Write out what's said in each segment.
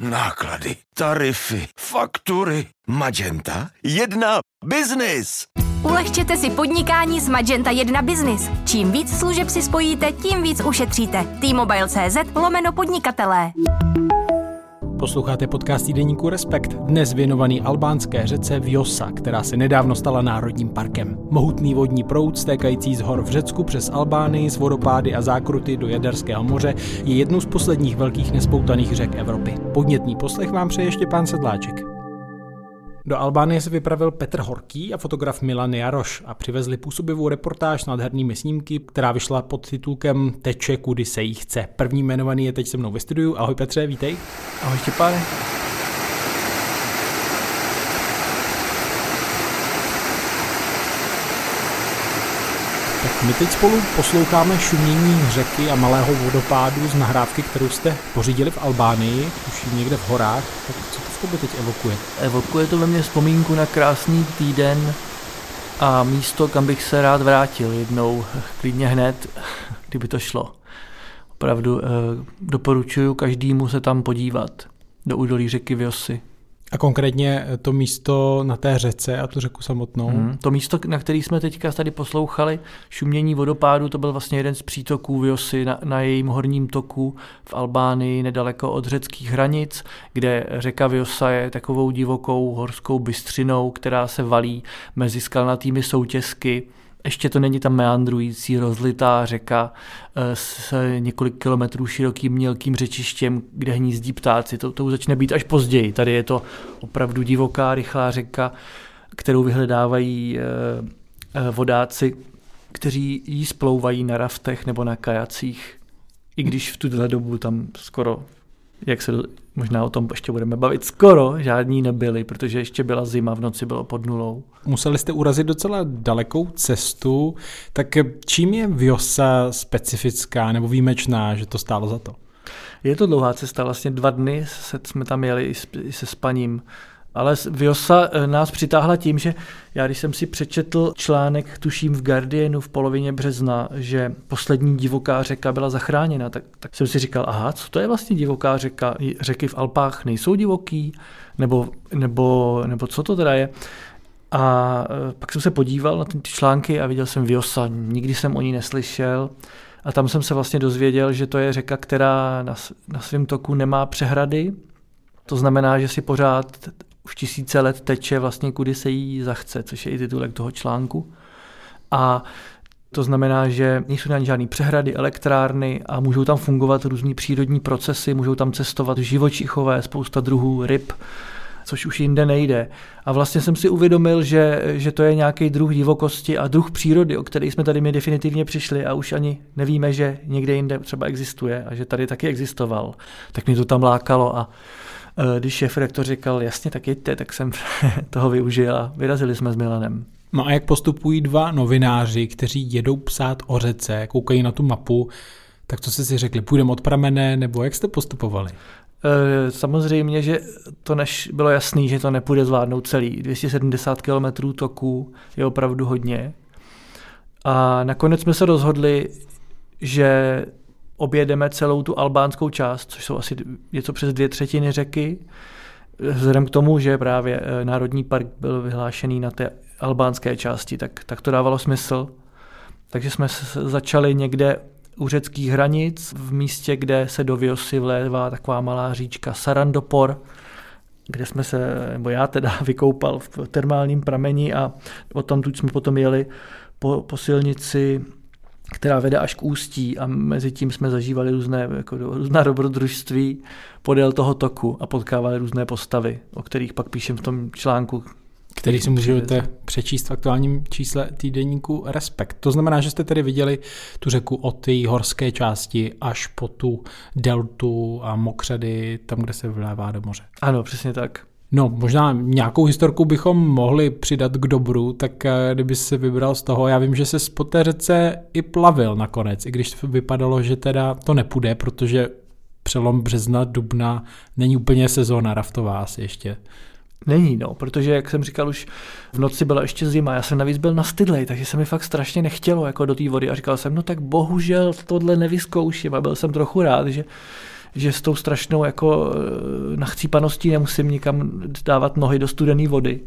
náklady, tarify, faktury. Magenta 1 Business. Ulehčete si podnikání s Magenta 1 Business. Čím víc služeb si spojíte, tím víc ušetříte. T-Mobile.cz lomeno podnikatelé. Posloucháte podcast týdeníku Respekt, dnes věnovaný albánské řece Vjosa, která se nedávno stala národním parkem. Mohutný vodní proud stékající z hor v Řecku přes Albánii z vodopády a zákruty do Jaderského moře je jednou z posledních velkých nespoutaných řek Evropy. Podnětný poslech vám přeje ještě pán Sedláček. Do Albánie se vypravil Petr Horký a fotograf Milan Jaroš a přivezli působivou reportáž s nádhernými snímky, která vyšla pod titulkem Teče, kudy se jí chce. První jmenovaný je teď se mnou ve studiu. Ahoj Petře, vítej. Ahoj Štěpáne. Tak my teď spolu posloucháme šumění řeky a malého vodopádu z nahrávky, kterou jste pořídili v Albánii, už někde v horách. Tak co to v tobě teď evokuje? Evokuje to ve mně vzpomínku na krásný týden a místo, kam bych se rád vrátil jednou, klidně hned, kdyby to šlo. Opravdu eh, doporučuji každému se tam podívat do údolí řeky Vjosy. A konkrétně to místo na té řece a tu řeku samotnou? Hmm. To místo, na který jsme teďka tady poslouchali, šumění vodopádu, to byl vlastně jeden z přítoků Vjosy na, na jejím horním toku v Albánii, nedaleko od řeckých hranic, kde řeka Vjosa je takovou divokou horskou bystřinou, která se valí mezi skalnatými soutězky ještě to není ta meandrující, rozlitá řeka eh, s několik kilometrů širokým mělkým řečištěm, kde hnízdí ptáci. To, to začne být až později. Tady je to opravdu divoká, rychlá řeka, kterou vyhledávají eh, eh, vodáci, kteří jí splouvají na raftech nebo na kajacích. I když v tuhle dobu tam skoro jak se možná o tom ještě budeme bavit, skoro žádní nebyli, protože ještě byla zima, v noci bylo pod nulou. Museli jste urazit docela dalekou cestu, tak čím je Vjosa specifická nebo výjimečná, že to stálo za to? Je to dlouhá cesta, vlastně dva dny jsme tam jeli i se spaním. Ale Vjosa eh, nás přitáhla tím, že já když jsem si přečetl článek, tuším v Guardianu v polovině března, že poslední divoká řeka byla zachráněna, tak, tak jsem si říkal, aha, co to je vlastně divoká řeka? Řeky v Alpách nejsou divoký? Nebo, nebo, nebo co to teda je? A eh, pak jsem se podíval na ty články a viděl jsem Vjosa, nikdy jsem o ní neslyšel. A tam jsem se vlastně dozvěděl, že to je řeka, která na, na svém toku nemá přehrady, to znamená, že si pořád už tisíce let teče vlastně kudy se jí zachce, což je i titulek toho článku. A to znamená, že nejsou tam žádné přehrady, elektrárny a můžou tam fungovat různý přírodní procesy, můžou tam cestovat živočichové, spousta druhů ryb, což už jinde nejde. A vlastně jsem si uvědomil, že, že to je nějaký druh divokosti a druh přírody, o který jsme tady my definitivně přišli a už ani nevíme, že někde jinde třeba existuje a že tady taky existoval. Tak mě to tam lákalo a když šéf rektor říkal, jasně, tak jeďte, tak jsem toho využil a vyrazili jsme s Milanem. No a jak postupují dva novináři, kteří jedou psát o řece, koukají na tu mapu, tak co jste si řekli, půjdeme od pramene, nebo jak jste postupovali? Eh, samozřejmě, že to než bylo jasný, že to nepůjde zvládnout celý. 270 km toků je opravdu hodně. A nakonec jsme se rozhodli, že objedeme celou tu albánskou část, což jsou asi něco přes dvě třetiny řeky, vzhledem k tomu, že právě eh, Národní park byl vyhlášený na té albánské části, tak, tak to dávalo smysl. Takže jsme začali někde u řeckých hranic, v místě, kde se do Viosy vlévá taková malá říčka Sarandopor, kde jsme se, nebo já teda vykoupal v termálním prameni a od tam jsme potom jeli po, po silnici která vede až k ústí a mezi tím jsme zažívali různé, jako, různá dobrodružství podél toho toku a potkávali různé postavy, o kterých pak píšem v tom článku. Který si můžete přečíst v aktuálním čísle týdeníku Respekt. To znamená, že jste tedy viděli tu řeku od té horské části až po tu deltu a mokřady, tam, kde se vlévá do moře. Ano, přesně tak. No, možná nějakou historku bychom mohli přidat k dobru, tak eh, kdyby se vybral z toho, já vím, že se po té řece i plavil nakonec, i když vypadalo, že teda to nepůjde, protože přelom března, dubna není úplně sezóna raftová asi ještě. Není, no, protože, jak jsem říkal, už v noci byla ještě zima, já jsem navíc byl na stydlej, takže se mi fakt strašně nechtělo jako do té vody. A říkal jsem, no tak bohužel tohle nevyzkouším. A byl jsem trochu rád, že že s tou strašnou jako eh, nachcípaností nemusím nikam dávat nohy do studené vody.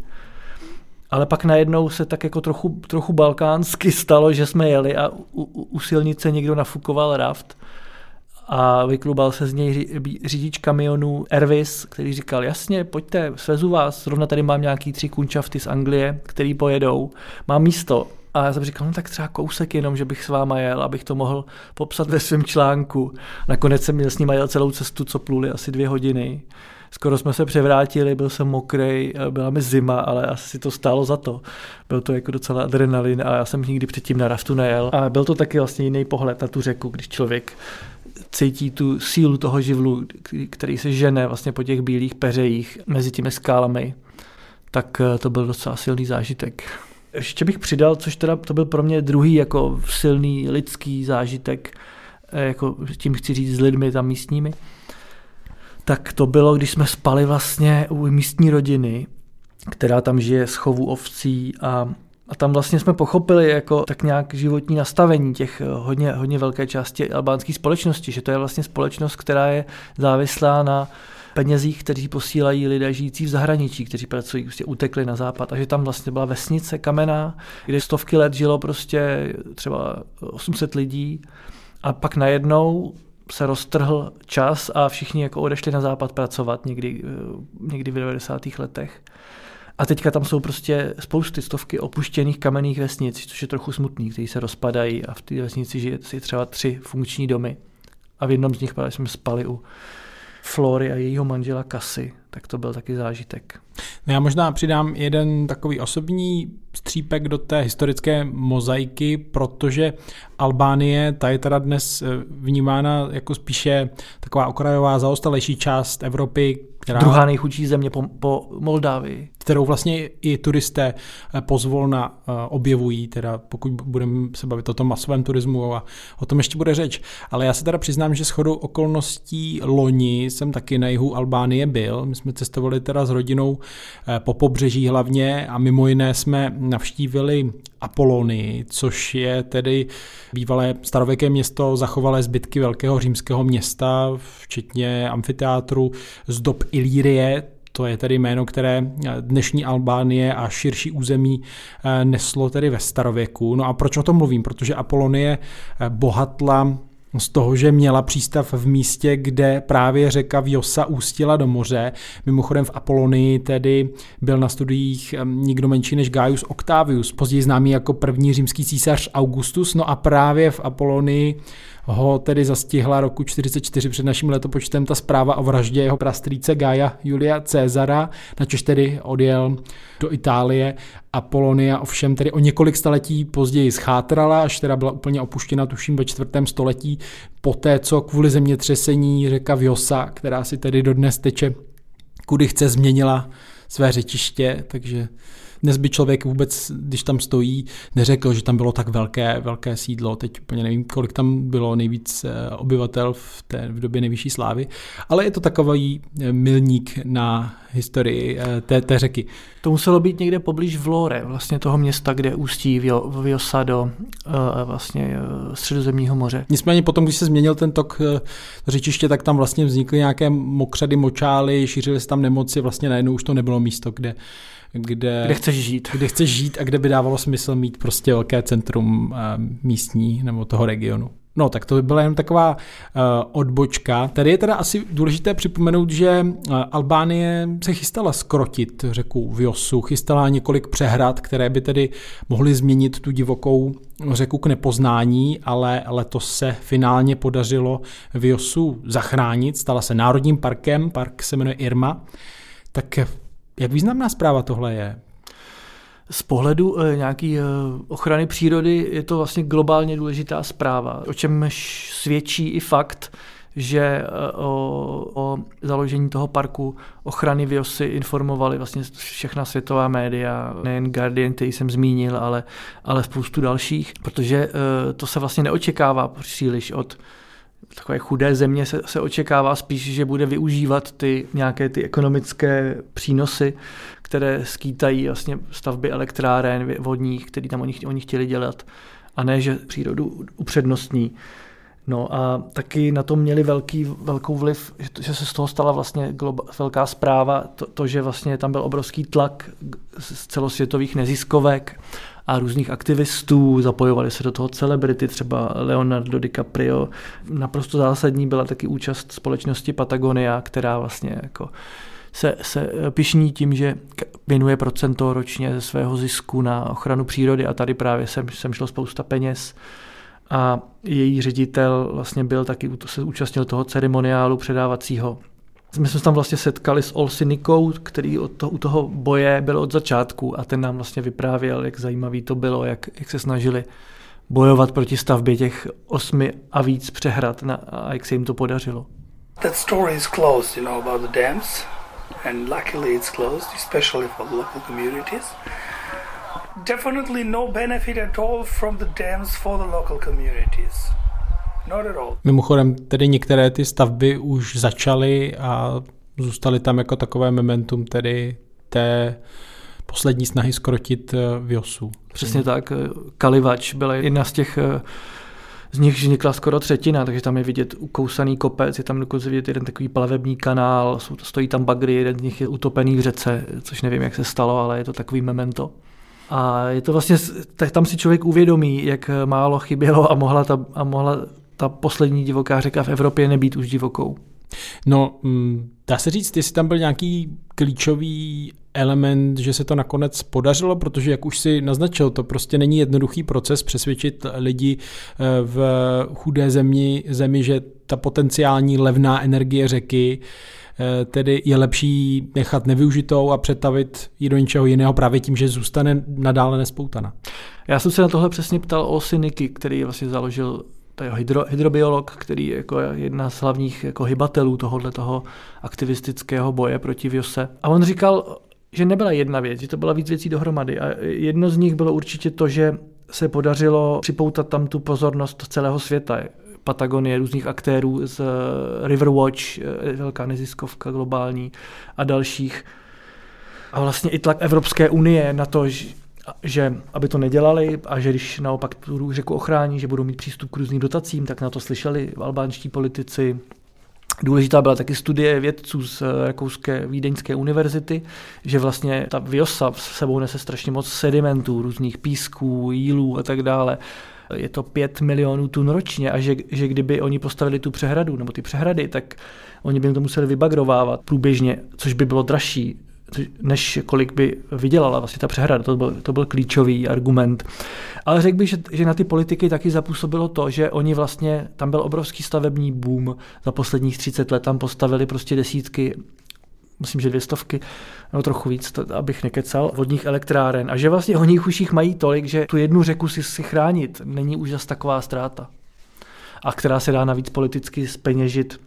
Ale pak najednou se tak jako trochu, trochu balkánsky stalo, že jsme jeli a u, u, silnice někdo nafukoval raft a vyklubal se z něj řidič kamionů Ervis, který říkal, jasně, pojďte, svezu vás, zrovna tady mám nějaký tři kunčafty z Anglie, který pojedou, mám místo. A já jsem říkal, no tak třeba kousek jenom, že bych s váma jel, abych to mohl popsat ve svém článku. Nakonec jsem měl s ním jel celou cestu, co pluli asi dvě hodiny. Skoro jsme se převrátili, byl jsem mokrý, byla mi zima, ale asi to stálo za to. Byl to jako docela adrenalin a já jsem nikdy předtím na raftu nejel. A byl to taky vlastně jiný pohled na tu řeku, když člověk cítí tu sílu toho živlu, který se žene vlastně po těch bílých peřejích mezi těmi skálami, tak eh, to byl docela silný zážitek. Ještě bych přidal, což teda to byl pro mě druhý jako silný lidský zážitek, eh, jako tím chci říct s lidmi tam místními, tak to bylo, když jsme spali vlastně u místní rodiny, která tam žije z chovu ovcí a a tam vlastně jsme pochopili jako tak nějak životní nastavení těch eh, hodně, hodně velké části albánské společnosti, že to je vlastně společnost, která je závislá na penězích, kteří posílají lidé žijící v zahraničí, kteří pracují, prostě utekli na západ. A že tam vlastně byla vesnice kamená, kde stovky let žilo prostě třeba 800 lidí a pak najednou se roztrhl čas a všichni jako odešli na západ pracovat někdy, eh, někdy v 90. letech. A teďka tam jsou prostě spousty, stovky opuštěných kamenných vesnic, což je trochu smutný, které se rozpadají a v té vesnici žije si třeba tři funkční domy. A v jednom z nich právě jsme spali u Flory a jejího manžela Kasy, tak to byl taky zážitek. No já možná přidám jeden takový osobní střípek do té historické mozaiky, protože Albánie, ta je teda dnes eh, vnímána jako spíše taková okrajová zaostalejší část Evropy, která... Druhá nejchudší země po, po Moldávii. Kterou vlastně i turisté eh, pozvolna eh, objevují, teda pokud budeme se bavit o tom masovém turismu a o tom ještě bude řeč. Ale já se teda přiznám, že shodou okolností loni jsem taky na jihu Albánie byl. My jsme cestovali teda s rodinou eh, po pobřeží hlavně a mimo jiné jsme navštívili Apolonii, což je tedy bývalé starověké město, zachovalé zbytky velkého římského města, včetně amfiteátru z dob Ilírie, to je tedy jméno, které dnešní Albánie a širší území eh, neslo tedy ve starověku. No a proč o tom mluvím? Protože Apolonie eh, bohatla z toho, že měla přístav v místě, kde právě řeka Vjosa ústila do moře. Mimochodem v Apolonii tedy byl na studiích nikdo menší než Gaius Octavius, později známý jako první římský císař Augustus, no a právě v Apolonii ho tedy zastihla roku 44 před naším letopočtem ta zpráva o vraždě jeho prastrýce Gaia Julia Cezara, načež tedy odjel do Itálie. A Polonia ovšem tedy o několik staletí později schátrala, až teda byla úplně opuštěna tuším ve čtvrtém století, poté co kvůli zemětřesení řeka Vjosa, která si tedy dodnes teče kudy chce, změnila své řečiště, takže dnes by člověk vůbec, když tam stojí, neřekl, že tam bylo tak velké, velké sídlo. Teď úplně nevím, kolik tam bylo nejvíc eh, obyvatel v, té, v době nejvyšší slávy, ale je to takový eh, milník na historii eh, té, té řeky. To muselo být někde poblíž Vlore, vlastně toho města, kde ústí Vjosa do uh, vlastně středozemního moře. Nicméně potom, když se změnil ten tok řečiště, tak tam vlastně vznikly nějaké mokřady, močály, šířily se tam nemoci, vlastně najednou už to nebylo místo, kde kde, kde chceš žít. Kde chceš žít a kde by dávalo smysl mít prostě velké centrum místní nebo toho regionu. No, tak to by byla jen taková uh, odbočka. Tady je teda asi důležité připomenout, že uh, Albánie se chystala skrotit řeku Vjosu, chystala několik přehrad, které by tedy mohly změnit tu divokou řeku k nepoznání, ale letos se finálně podařilo Vjosu zachránit, stala se národním parkem, park se jmenuje Irma. Tak jak významná zpráva tohle je? Z pohledu e, nějaký e, ochrany přírody je to vlastně globálně důležitá zpráva, o čem svědčí i fakt, že e, o, o založení toho parku ochrany Vyosy informovali vlastně všechna světová média, nejen Guardian, který jsem zmínil, ale, ale spoustu dalších, protože to se vlastně neočekává příliš od takové chudé země se, se očekává spíš, že bude využívat ty nějaké ty ekonomické přínosy, které skýtají vlastně stavby elektráren vodních, které tam oni, oni chtěli dělat, a ne, že přírodu upřednostní. No a taky na to měli velký, velkou vliv, že se z toho stala vlastně globa, velká zpráva, to, to, že vlastně tam byl obrovský tlak z celosvětových neziskovek a různých aktivistů, zapojovali se do toho celebrity, třeba Leonardo DiCaprio. Naprosto zásadní byla taky účast společnosti Patagonia, která vlastně jako se, se pišní tím, že věnuje procento ročně ze svého zisku na ochranu přírody a tady právě sem, sem šlo spousta peněz a její ředitel vlastně byl taky, se účastnil toho ceremoniálu předávacího. My jsme se tam vlastně setkali s Olsinikou, který od toho, u toho boje byl od začátku a ten nám vlastně vyprávěl, jak zajímavý to bylo, jak, jak se snažili bojovat proti stavbě těch osmi a víc přehrad na, a jak se jim to podařilo. That story is closed, you know, about the dams and luckily it's closed, especially for the local communities definitely no benefit at all from the dams for the local communities. Not at all. Mimochodem, tedy některé ty stavby už začaly a zůstaly tam jako takové momentum tedy té poslední snahy skrotit eh, Viosu. Přesně tak. Kalivač byla jedna z těch eh, z nich vznikla skoro třetina, takže tam je vidět ukousaný kopec, je tam dokonce vidět jeden takový plavební kanál, stojí tam bagry, jeden z nich je utopený v řece, což nevím, jak se stalo, ale je to takový memento. A je to vlastně, tak tam si člověk uvědomí, jak málo chybělo a mohla ta, a mohla ta poslední divoká řeka v Evropě nebýt už divokou. No, mm, dá se říct, jestli tam byl nějaký klíčový element, že se to nakonec podařilo, protože jak už si naznačil, to prostě není jednoduchý proces přesvědčit lidi eh, v chudé zemi, zemi že ta potenciální levná energie řeky Eh, tedy je lepší nechat nevyužitou a přetavit ji do něčeho jiného právě tím, že zůstane nadále nespoutana. Já jsem se na tohle přesně ptal o Syniky, který vlastně založil to je hydro, hydrobiolog, který je jako jedna z hlavních jako hybatelů tohohle toho aktivistického boje proti Viose. A on říkal, že nebyla jedna věc, že to byla víc věcí dohromady. A jedno z nich bylo určitě to, že se podařilo připoutat tam tu pozornost celého světa. Patagonie, různých aktérů z eh, Riverwatch, eh, velká neziskovka globální a dalších. A vlastně i tlak Evropské unie na to, že aby to nedělali a že když naopak tu řeku ochrání, že budou mít přístup k různým dotacím, tak na to slyšeli albánští politici. Důležitá byla taky studie vědců z eh, Rakouské Vídeňské univerzity, že vlastně ta Viosa s sebou nese strašně moc sedimentů, různých písků, jílů a tak dále je to 5 milionů tun ročně a že, že kdyby oni postavili tu přehradu nebo ty přehrady, tak oni by to museli vybagrovávat průběžně, což by bylo dražší, než kolik by vydělala vlastně ta přehrada. To byl, to byl klíčový argument. Ale řekl bych, že, že na ty politiky taky zapůsobilo to, že oni vlastně, tam byl obrovský stavební boom za posledních 30 let, tam postavili prostě desítky myslím, že dvě stovky, nebo trochu víc, to, abych nekecal, vodních elektráren. A že vlastně oni už jich mají tolik, že tu jednu řeku si, si chránit není už zase taková ztráta. A která se dá navíc politicky speněžit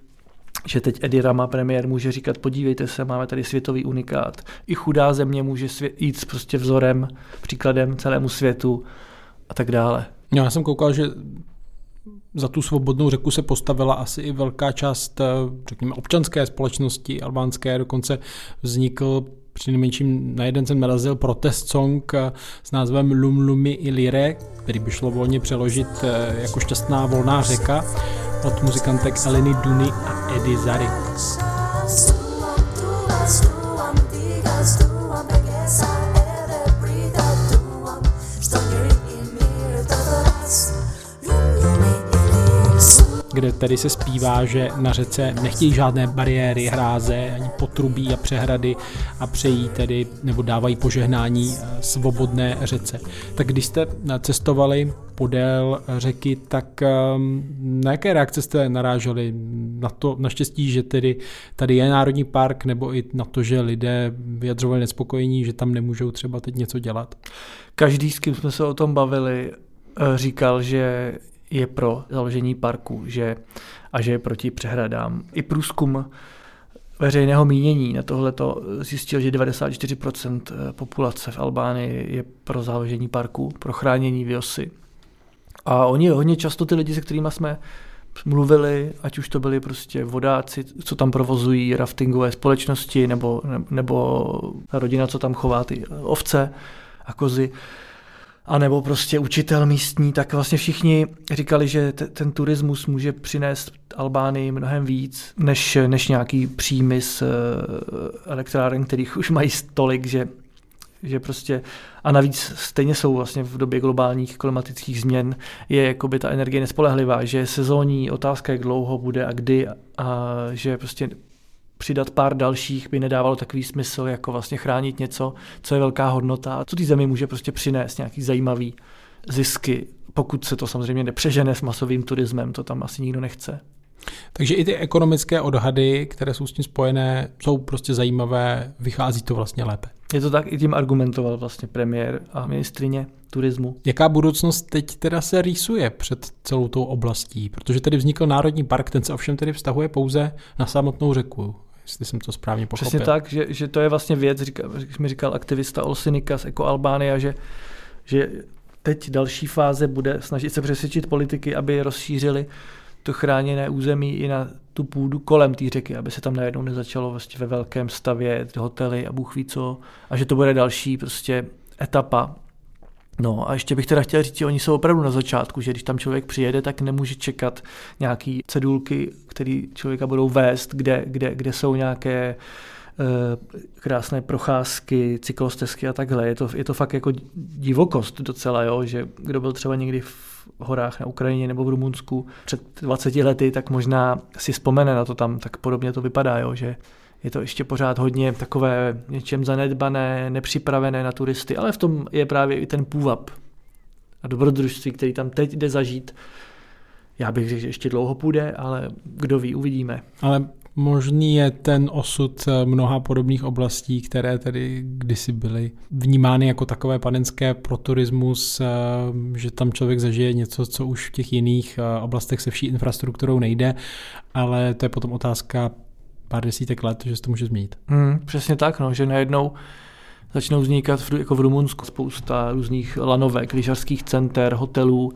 že teď Edi Rama, premiér, může říkat, podívejte se, máme tady světový unikát. I chudá země může svět, jít prostě vzorem, příkladem celému světu a tak dále. Já jsem koukal, že za tu svobodnou řeku se postavila asi i velká část, eh, řekněme, občanské společnosti albánské, dokonce vznikl při nejmenším na jeden jsem narazil protest song eh, s názvem Lum Lumi i Lire, který by šlo volně přeložit eh, jako šťastná volná řeka od muzikantek Eliny Duny a Edy Zary. Kde tedy se zpívá, že na řece nechtějí žádné bariéry, hráze, ani potrubí a přehrady a přejí tedy, nebo dávají požehnání eh, svobodné řece. Tak když jste cestovali podél řeky, tak ehm, na jaké reakce jste naráželi? Na to naštěstí, že tedy tady je národní park, nebo i na to, že lidé vyjadřovali nespokojení, že tam nemůžou třeba teď něco dělat? Každý, s kým jsme se o tom bavili, eh, říkal, že je pro založení parku že, a že je proti přehradám. I průzkum veřejného mínění na tohle to zjistil, že 94% populace v Albánii je pro založení parku, pro chránění Viosy. A oni hodně často ty lidi, se kterými jsme mluvili, ať už to byli prostě vodáci, co tam provozují raftingové společnosti, nebo, nebo ta rodina, co tam chová ty ovce a kozy, a nebo prostě učitel místní, tak vlastně všichni říkali, že t- ten turismus může přinést Albánii mnohem víc, než, než nějaký příjmy z uh, elektráren, kterých už mají tolik, že, že prostě a navíc stejně jsou vlastně v době globálních klimatických změn je jakoby ta energie nespolehlivá, že je sezónní otázka, jak dlouho bude a kdy a že prostě přidat pár dalších by nedávalo takový smysl, jako vlastně chránit něco, co je velká hodnota a co ty zemi může prostě přinést nějaký zajímavý zisky, pokud se to samozřejmě nepřežene s masovým turismem, to tam asi nikdo nechce. Takže i ty ekonomické odhady, které jsou s tím spojené, jsou prostě zajímavé, vychází to vlastně lépe. Je to tak, i tím argumentoval vlastně premiér a ministrině turismu. Jaká budoucnost teď teda se rýsuje před celou tou oblastí? Protože tady vznikl Národní park, ten se ovšem tedy vztahuje pouze na samotnou řeku jestli jsem to správně pochopil. Přesně tak, že, že to je vlastně věc, říká, mi říkal aktivista Olsinika z Eko Albánia, že, že teď další fáze bude snažit se přesvědčit politiky, aby rozšířili to chráněné území i na tu půdu kolem té řeky, aby se tam najednou nezačalo vlastně ve velkém stavě hotely a Bůh ví co, a že to bude další prostě etapa. No a ještě bych teda chtěl říct, že oni jsou opravdu na začátku, že když tam člověk přijede, tak nemůže čekat nějaký cedulky, které člověka budou vést, kde, kde, kde jsou nějaké uh, krásné procházky, cyklostezky a takhle. Je to, je to fakt jako divokost docela, jo? že kdo byl třeba někdy horách na Ukrajině nebo v Rumunsku před 20 lety, tak možná si vzpomene na to tam, tak podobně to vypadá, jo, že je to ještě pořád hodně takové něčem zanedbané, nepřipravené na turisty, ale v tom je právě i ten půvab a dobrodružství, který tam teď jde zažít. Já bych řekl, že ještě dlouho půjde, ale kdo ví, uvidíme. Ale Možný je ten osud eh, mnoha podobných oblastí, které tedy kdysi byly vnímány jako takové panenské pro turismus, eh, že tam člověk zažije něco, co už v těch jiných eh, oblastech se vší infrastrukturou nejde, ale to je potom otázka pár desítek let, že se to může změnit. Hmm, přesně tak, no, že najednou začnou vznikat v, jako v Rumunsku spousta různých lanovek, lyžařských center, hotelů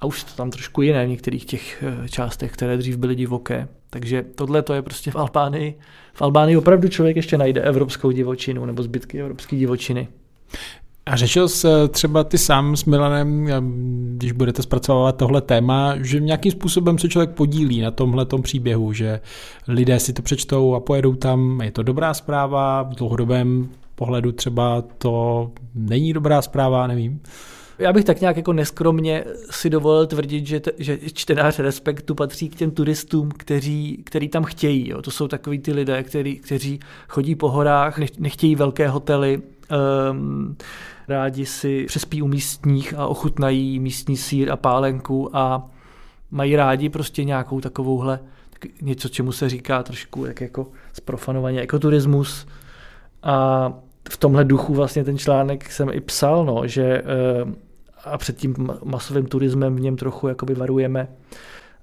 a už to tam trošku jiné v některých těch částech, které dřív byly divoké. Takže tohle to je prostě v Albánii. V Albánii opravdu člověk ještě najde evropskou divočinu nebo zbytky evropské divočiny. A řešil jsi třeba ty sám s Milanem, když budete zpracovávat tohle téma, že nějakým způsobem se člověk podílí na tomhle příběhu, že lidé si to přečtou a pojedou tam, je to dobrá zpráva, v dlouhodobém pohledu třeba to není dobrá zpráva, nevím. Já bych tak nějak jako neskromně si dovolil tvrdit, že, t- že čtenář Respektu patří k těm turistům, kteří, který tam chtějí. Jo. To jsou takový ty lidé, který, kteří chodí po horách, nechtějí velké hotely, um, rádi si přespí u místních a ochutnají místní sír a pálenku a mají rádi prostě nějakou takovouhle něco, čemu se říká trošku jak jako zprofanovaně ekoturismus. A v tomhle duchu vlastně ten článek jsem i psal, no, že ehm, a před tím masovým turismem v něm trochu jakoby varujeme.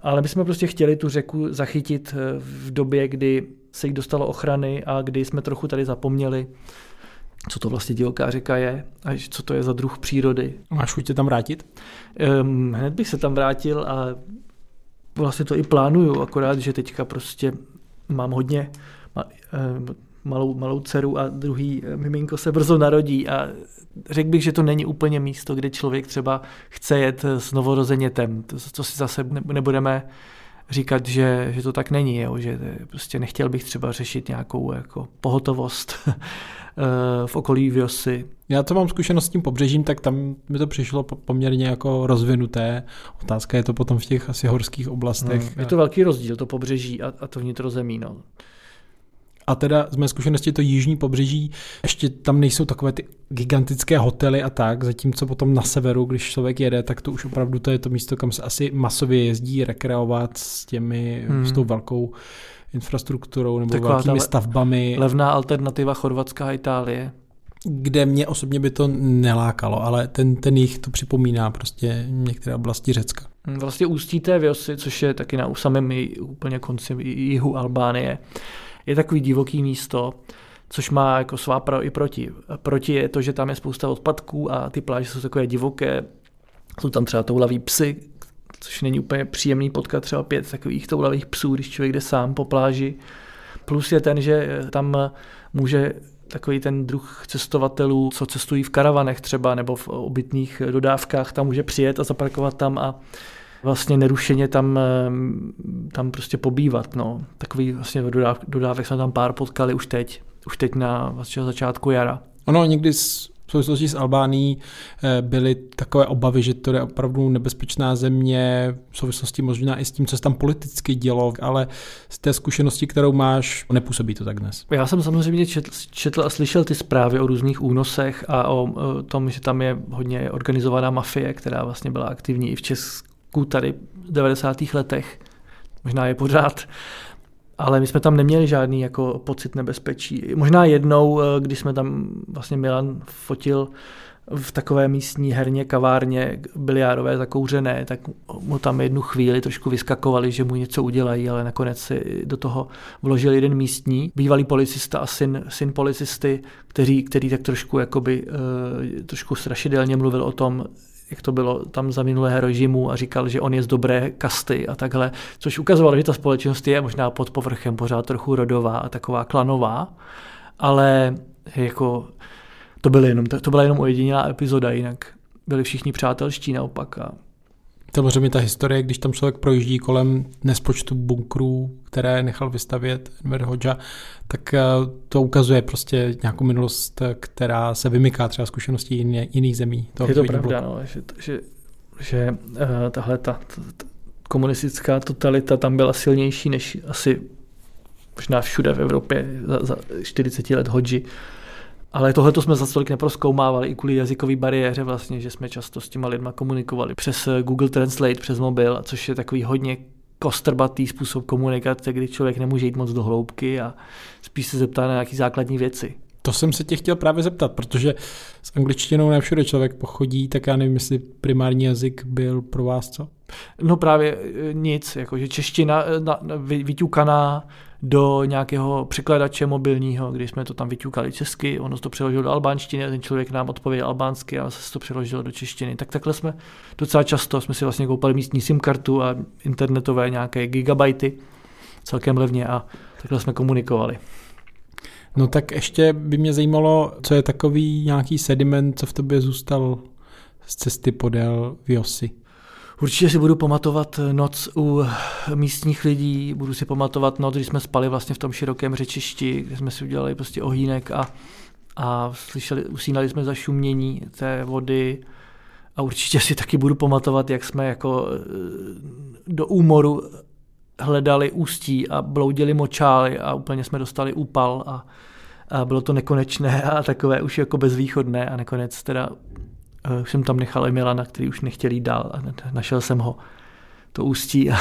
Ale my jsme prostě chtěli tu řeku zachytit eh, v době, kdy se jí dostalo ochrany a kdy jsme trochu tady zapomněli, co to vlastně divoká řeka je a co to je za druh přírody. Máš chuť tam vrátit? Um, hned bych se tam vrátil a vlastně to i plánuju, akorát, že teďka prostě mám hodně, malou, malou dceru a druhý eh, miminko se brzo narodí a řekl bych, že to není úplně místo, kde člověk třeba chce jet s novorozenětem, to, co si zase nebudeme říkat, že, že to tak není, jo? že prostě nechtěl bych třeba řešit nějakou jako pohotovost eh, v okolí Vjosy. Já to mám zkušenost s tím pobřežím, tak tam mi to přišlo poměrně jako rozvinuté. Otázka je to potom v těch asi horských oblastech. Hmm, je to velký rozdíl, to pobřeží a, a to vnitrozemí. No. A teda z mé zkušenosti to jižní pobřeží, ještě tam nejsou takové ty gigantické hotely a tak, zatímco potom na severu, když člověk jede, tak to už opravdu to je to místo, kam se asi masově jezdí rekreovat s těmi, hmm. s tou velkou infrastrukturou nebo Taková velkými stavbami. Levná alternativa Chorvatská a Itálie. Kde mě osobně by to nelákalo, ale ten, ten jich to připomíná prostě některé oblasti Řecka. Vlastně ústí té Vyosy, což je taky na samém úplně konci jihu Albánie, je takový divoký místo, což má jako svá pro i proti. Proti je to, že tam je spousta odpadků a ty pláže jsou takové divoké, jsou tam třeba toulaví psy, což není úplně příjemný potkat třeba pět takových toulavých psů, když člověk jde sám po pláži. Plus je ten, že tam může takový ten druh cestovatelů, co cestují v karavanech třeba nebo v obytných dodávkách, tam může přijet a zaparkovat tam a vlastně nerušeně tam, tam prostě pobývat. No. Takový vlastně dodáv, dodávek jsme tam pár potkali už teď, už teď na vlastně začátku jara. Ono někdy v souvislosti s Albánií eh, byly takové obavy, že to je opravdu nebezpečná země v souvislosti možná i s tím, co se tam politicky dělo, ale z té zkušenosti, kterou máš, nepůsobí to tak dnes. Já jsem samozřejmě četl, četl a slyšel ty zprávy o různých únosech a o, o tom, že tam je hodně organizovaná mafie, která vlastně byla aktivní i v Česku tady v 90. letech. Možná je pořád ale my jsme tam neměli žádný jako pocit nebezpečí. Možná jednou, eh, když jsme tam vlastně Milan fotil v takové místní herně, kavárně, biliárové zakouřené, tak mu tam jednu chvíli trošku vyskakovali, že mu něco udělají, ale nakonec si do toho vložil jeden místní, bývalý policista a syn, syn policisty, který, který tak trošku, jakoby, uh, trošku strašidelně mluvil o tom, jak to bylo tam za minulého režimu a říkal, že on je z dobré kasty a takhle, což ukazovalo, že ta společnost je možná pod povrchem pořád trochu rodová a taková klanová, ale jako to, byly jenom, to byla jenom ojedinělá epizoda, jinak byli všichni přátelští naopak a Samozřejmě ta historie, když tam člověk projíždí kolem nespočtu bunkrů, které nechal vystavět Enver Hoxha, tak eh, to ukazuje prostě nějakou minulost, která se vymyká třeba zkušeností jiný, jiných zemí. Je to pravda, no, že, že, že uh, tahle ta, ta, ta komunistická totalita tam byla silnější než asi možná všude v Evropě za, za 40 let Hodži. Ale tohle jsme za tolik neproskoumávali i kvůli jazykové bariéře vlastně, že jsme často s těma lidma komunikovali přes eh, Google Translate, přes mobil, což je takový hodně kostrbatý způsob komunikace, kdy člověk nemůže jít moc do hloubky a spíš se zeptá na nějaké základní věci. To jsem se tě chtěl právě zeptat, protože s angličtinou ne všude člověk pochodí, tak já nevím, jestli primární jazyk byl pro vás co? No právě eh, nic, jakože čeština eh, na, na, vyťukaná, do nějakého překladače mobilního, kdy jsme to tam vyťukali česky, ono to přeložil do albánštiny a ten člověk nám odpověděl albánsky a se to přeložilo do češtiny. Tak takhle jsme docela často, jsme si vlastně koupali místní SIM kartu a internetové nějaké gigabajty celkem levně a takhle jsme komunikovali. No tak ještě by mě zajímalo, co je takový nějaký sediment, co v tobě zůstal z cesty podél Vjosy. Určitě si budu pamatovat noc u místních lidí, budu si pamatovat noc, když jsme spali vlastně v tom širokém řečišti, kde jsme si udělali prostě ohýnek a, a slyšeli, usínali jsme za šumění té vody. A určitě si taky budu pamatovat, jak jsme jako eh, do úmoru hledali ústí a bloudili močály a úplně jsme dostali úpal a, a bylo to nekonečné a takové už jako bezvýchodné a nakonec teda jsem tam nechal Emila, na který už nechtěl jít dál a našel jsem ho to ústí, a,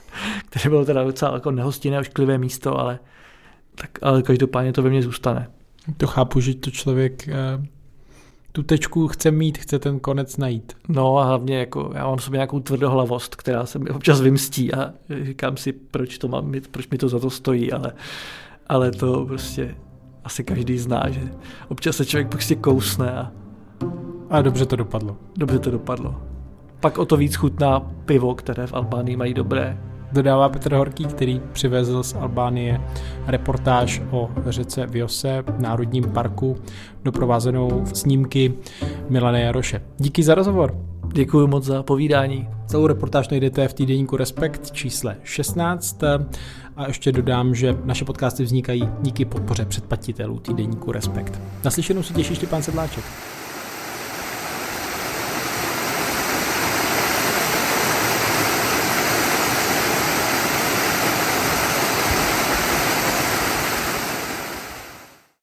které bylo teda docela jako nehostinné, ošklivé místo, ale, tak, ale každopádně to ve mně zůstane. To chápu, že to člověk uh, tu tečku chce mít, chce ten konec najít. No a hlavně jako já mám sobě nějakou tvrdohlavost, která se mi občas vymstí a říkám si, proč to mám mít, proč mi to za to stojí, ale, ale to prostě asi každý zná, že občas se člověk prostě kousne a a dobře to dopadlo. Dobře to dopadlo. Pak o to víc chutná pivo, které v Albánii mají dobré. Dodává Petr Horký, který přivezl z Albánie reportáž o řece Viose, Národním parku, doprovázenou v snímky Milane Jaroše. Díky za rozhovor. Děkuji moc za povídání. Celou reportáž najdete v týdeníku Respekt čísle 16 a ještě dodám, že naše podcasty vznikají díky podpoře předplatitelů týdeníku Respekt. Naslyšenou se těší Štěpán Sedláček.